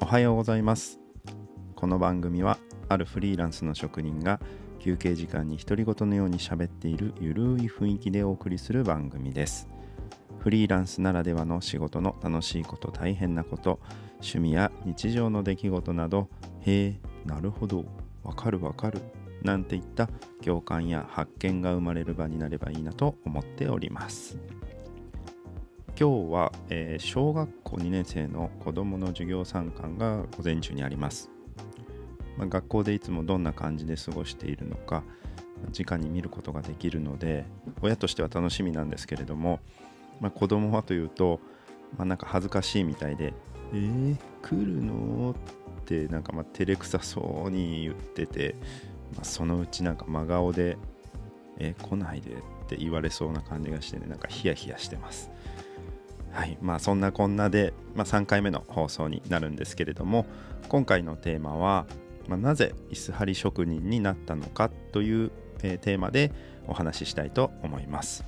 おはようございます。この番組はあるフリーランスの職人が休憩時間に独り言のように喋っているゆるい雰囲気でお送りする番組です。フリーランスならではの仕事の楽しいこと大変なこと趣味や日常の出来事などへえなるほどわかるわかるなんていった共感や発見が生まれる場になればいいなと思っております。今日は、えー、小学校2年生の子どもの授業参観が午前中にありますまあ、学校でいつもどんな感じで過ごしているのか直に見ることができるので親としては楽しみなんですけれども、まあ、子供はというと、まあ、なんか恥ずかしいみたいで「えー、来るの?」ってなんかまあ照れくさそうに言ってて、まあ、そのうちなんか真顔で「えー、来ないで」って言われそうな感じがしてねなんかヒヤヒヤしてます。はいまあ、そんなこんなで、まあ、3回目の放送になるんですけれども今回のテーマはまあ、なぜ椅子張り職人になったのかという、えー、テーマでお話ししたいと思います。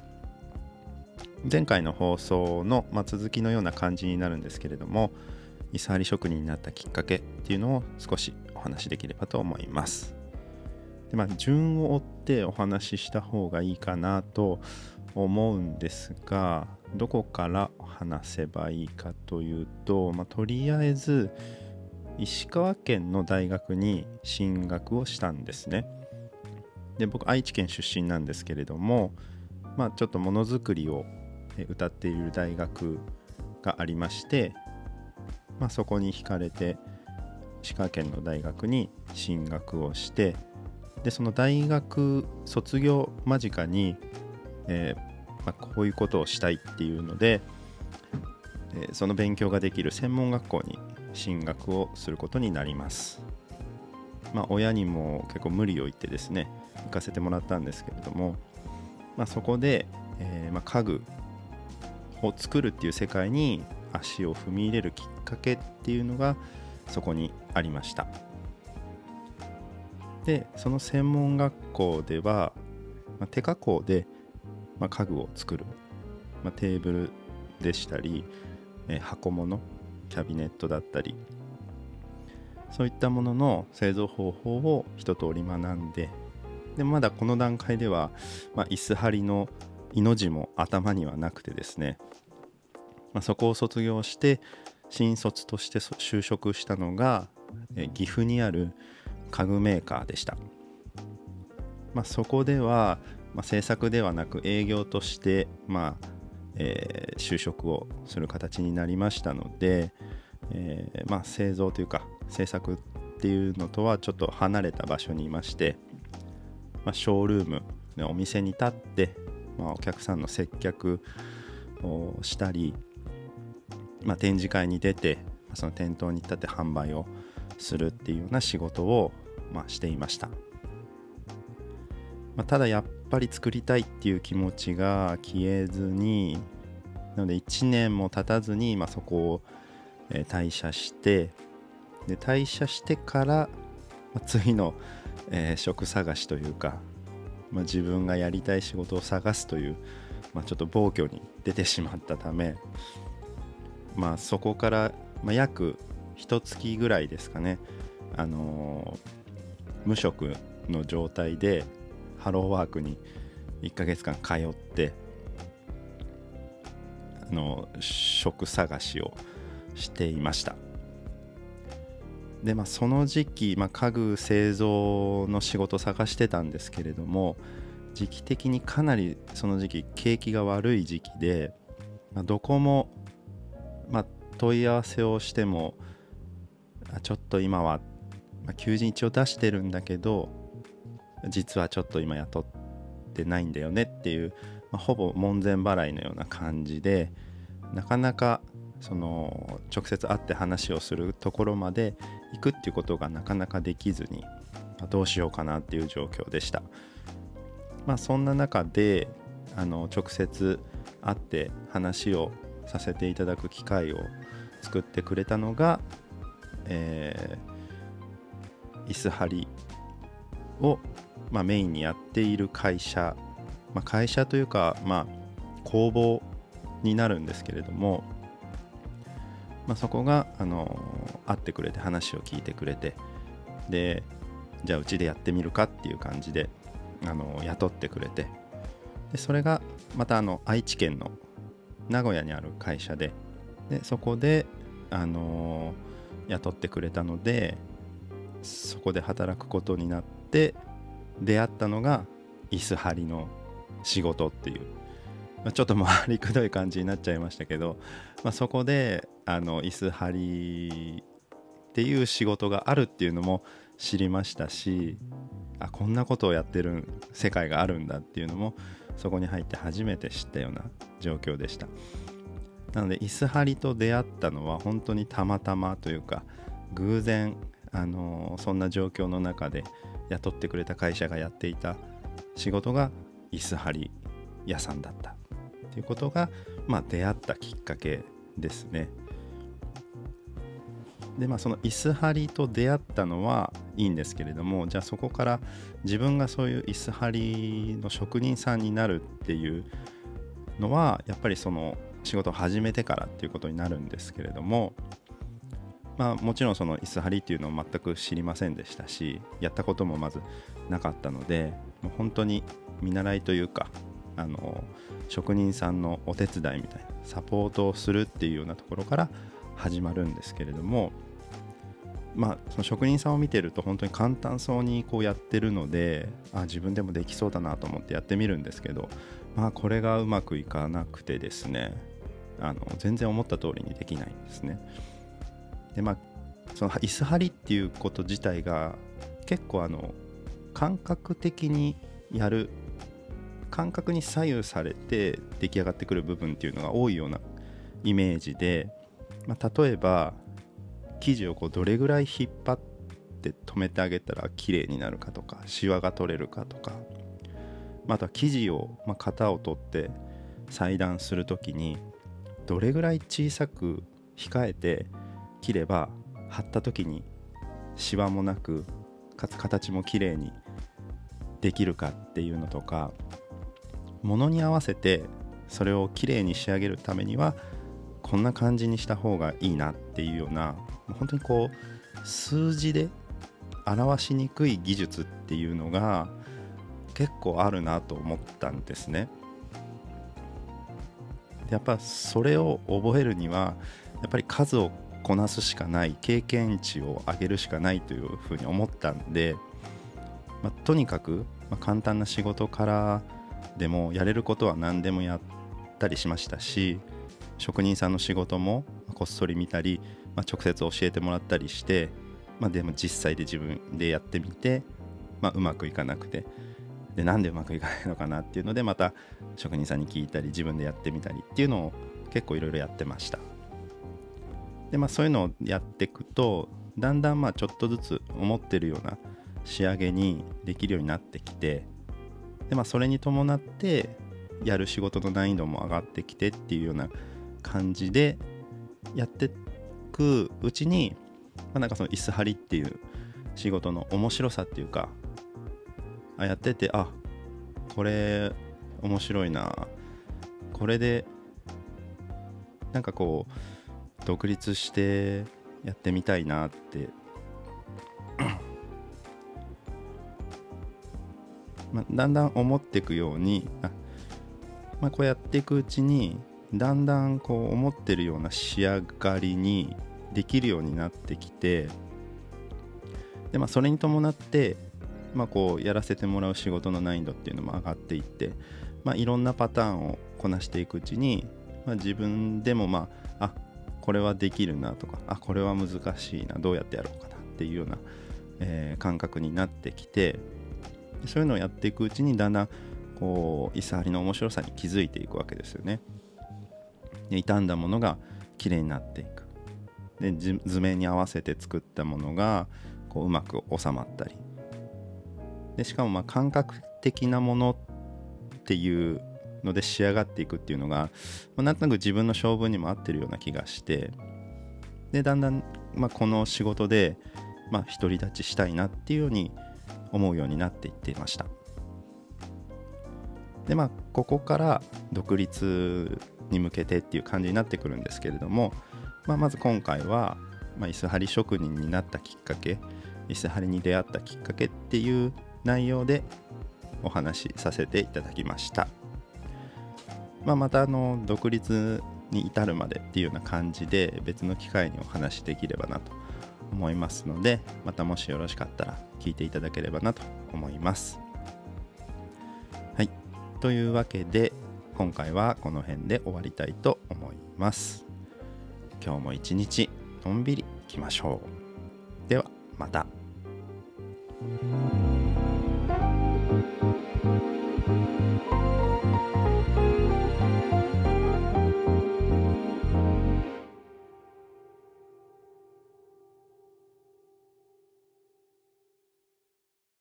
前回の放送の、まあ、続きのような感じになるんですけれども椅子張り職人になったきっかけっていうのを少しお話しできればと思います。で、まあ、順を追ってお話しした方がいいかなと思うんですがどこから話せばいいかというと、まあ、とりあえず石川県の大学に進学をしたんですね。で僕愛知県出身なんですけれどもまあちょっとものづくりを歌っている大学がありまして、まあ、そこに惹かれて石川県の大学に進学をしてでその大学卒業間近に、えー、まあ、こういうことをしたいっていうので、えー、その勉強ができる専門学校に進学をすることになります。まあ、親にも結構無理を言ってですね行かせてもらったんですけれども、まあ、そこで、えー、まあ、家具を作るっていう世界に足を踏み入れるきっかけっていうのがそこにありましたでその専門学校では、まあ、手加工で、まあ、家具を作る、まあ、テーブルでしたり、えー、箱物キャビネットだったりそういったものの製造方法を一通り学んででまだこの段階では、まあ、椅子張りのいの字も頭にはなくてですね、まあ、そこを卒業して新卒として就職したのがえ岐阜にある家具メーカーでした、まあ、そこでは、まあ、制作ではなく営業として、まあ、えー、就職をする形になりましたので、えー、まあ、製造というか制作っていうのとはちょっと離れた場所にいまして、まあ、ショールーム、お店に立って、まあ、お客さんの接客をしたり、まあ、展示会に出てその店頭に立って販売をするっていうような仕事を、ま、していました。まあ、ただやっぱり作りたいっていう気持ちが消えずになので1年も経たずに、まあ、そこを、え退社してで退社してから、まあ、次の、えー、職探しというか、まあ、自分がやりたい仕事を探すという、まあ、ちょっと暴挙に出てしまったため、まあ、そこから、まあ、約1月ぐらいですかね、あのー、無職の状態でハローワークに1ヶ月間通ってあの職探しをしていました。でまあその時期、まあ、家具製造の仕事探してたんですけれども時期的にかなりその時期景気が悪い時期で、まあ、どこも、まあ、問い合わせをしてもあちょっと今は、まあ、求人一応出してるんだけど実はちょっと今雇ってないんだよねっていう、まあ、ほぼ門前払いのような感じでなかなかその直接会って話をするところまで行くっていうことがなかなかできずに、まあ、どうしようかなっていう状況でした。まあ、そんな中であの直接会って話をさせていただく機会を作ってくれたのが、えー、椅子張りをまあ、メインにやっている会社、まあ、会社というか、まあ、工房になるんですけれども、まあ、そこがあの会ってくれて話を聞いてくれてでじゃあうちでやってみるかっていう感じであの雇ってくれてでそれがまたあの愛知県の名古屋にある会社ででそこであの雇ってくれたのでそこで働くことになって出会ったのが椅子張りの仕事っていう。まあちょっと回りくどい感じになっちゃいましたけど、まあ、そこであの椅子張りっていう仕事があるっていうのも知りましたしあこんなことをやってる世界があるんだっていうのもそこに入って初めて知ったような状況でした。なので椅子張りと出会ったのは本当にたまたまというか偶然あのそんな状況の中で雇ってくれた会社がやっていた仕事が椅子張り屋さんだったということが、まあ、出会ったきっかけですね。でまあその椅子張りと出会ったのはいいんですけれどもじゃあそこから自分がそういう椅子張りの職人さんになるっていうのはやっぱりその仕事を始めてからっていうことになるんですけれどもまあもちろんその椅子張りっていうのを全く知りませんでしたしやったこともまずなかったのでもう本当に見習いというかあの職人さんのお手伝いみたいなサポートをするっていうようなところから始まるんですけれどもまあその職人さんを見てると本当に簡単そうにこうやってるのであ自分でもできそうだなと思ってやってみるんですけどまあこれがうまくいかなくてですねあの全然思った通りにできないんですね。でまあその椅子張りっていうこと自体が結構あの感覚的にやる感覚に左右されて出来上がってくる部分っていうのが多いようなイメージで、まあ、例えば生地をこうどれぐらい引っ張って止めてあげたら綺麗になるかとかシワが取れるかとか、まあ、あとは生地を、まあ、型を取って裁断する時にどれぐらい小さく控えて切れば貼った時にシワもなくかつ形も綺麗にできるかっていうのとかものに合わせてそれをきれいに仕上げるためにはこんな感じにした方がいいなっていうような本当にこう数字で表しにくい技術っていうのが結構あるなと思ったんですね。やっぱそれを覚えるにはやっぱり数をこなすしかない経験値を上げるしかないというふうに思ったんで、まあ、とにかく、ま簡単な仕事からでもやれることは何でもやったりしましたし職人さんの仕事もこっそり見たり、まあ、直接教えてもらったりして、まあ、でも実際で自分でやってみて、まあ、うまくいかなくてでなんでうまくいかないのかなっていうのでまた職人さんに聞いたり自分でやってみたりっていうのを結構いろいろやってました。でまあそういうのをやっていくとだんだんまあちょっとずつ思ってるような仕上げにできるようになってきてでまあそれに伴ってやる仕事の難易度も上がってきてっていうような感じでやっていくうちに、まあ、なんかその椅子張りっていう仕事の面白さっていうかあやっててあこれ面白いなこれでなんかこう独立してやってみたいなって。まあ、だんだん思っていくようにあ、まあ、こうやっていくうちにだんだんこう思ってるような仕上がりにできるようになってきてで、まあ、それに伴って、まあ、こうやらせてもらう仕事の難易度っていうのも上がっていって、まあ、いろんなパターンをこなしていくうちに、まあ、自分でもまああこれはできるなとかあこれは難しいなどうやってやろうかなっていうような、えー、感覚になってきてそういうのをやっていくうちにだんだんこうイサハリの面白さに気づいていくわけですよね。で傷んだものが綺麗になっていく。で図面に合わせて作ったものがこううまく収まったりでしかもまあ感覚的なものっていうので仕上がっていくっていうのが、まあ、なんとなく自分の性分にも合ってるような気がしてでだんだん、まあ、この仕事で、まあ、独り立ちしたいなっていうように思うようになっていっていました。でまあここから独立に向けてっていう感じになってくるんですけれどもまあ、まず今回は、まあ、椅子張り職人になったきっかけ椅子張りに出会ったきっかけっていう内容でお話しさせていただきました、まあ、またあの独立に至るまでっていうような感じで別の機会にお話しできればなと思いますのでまたもしよろしかったら聞いていただければなと思います。はい。というわけで今回はこの辺で終わりたいと思います。今日も一日のんびりいきましょう。ではまた。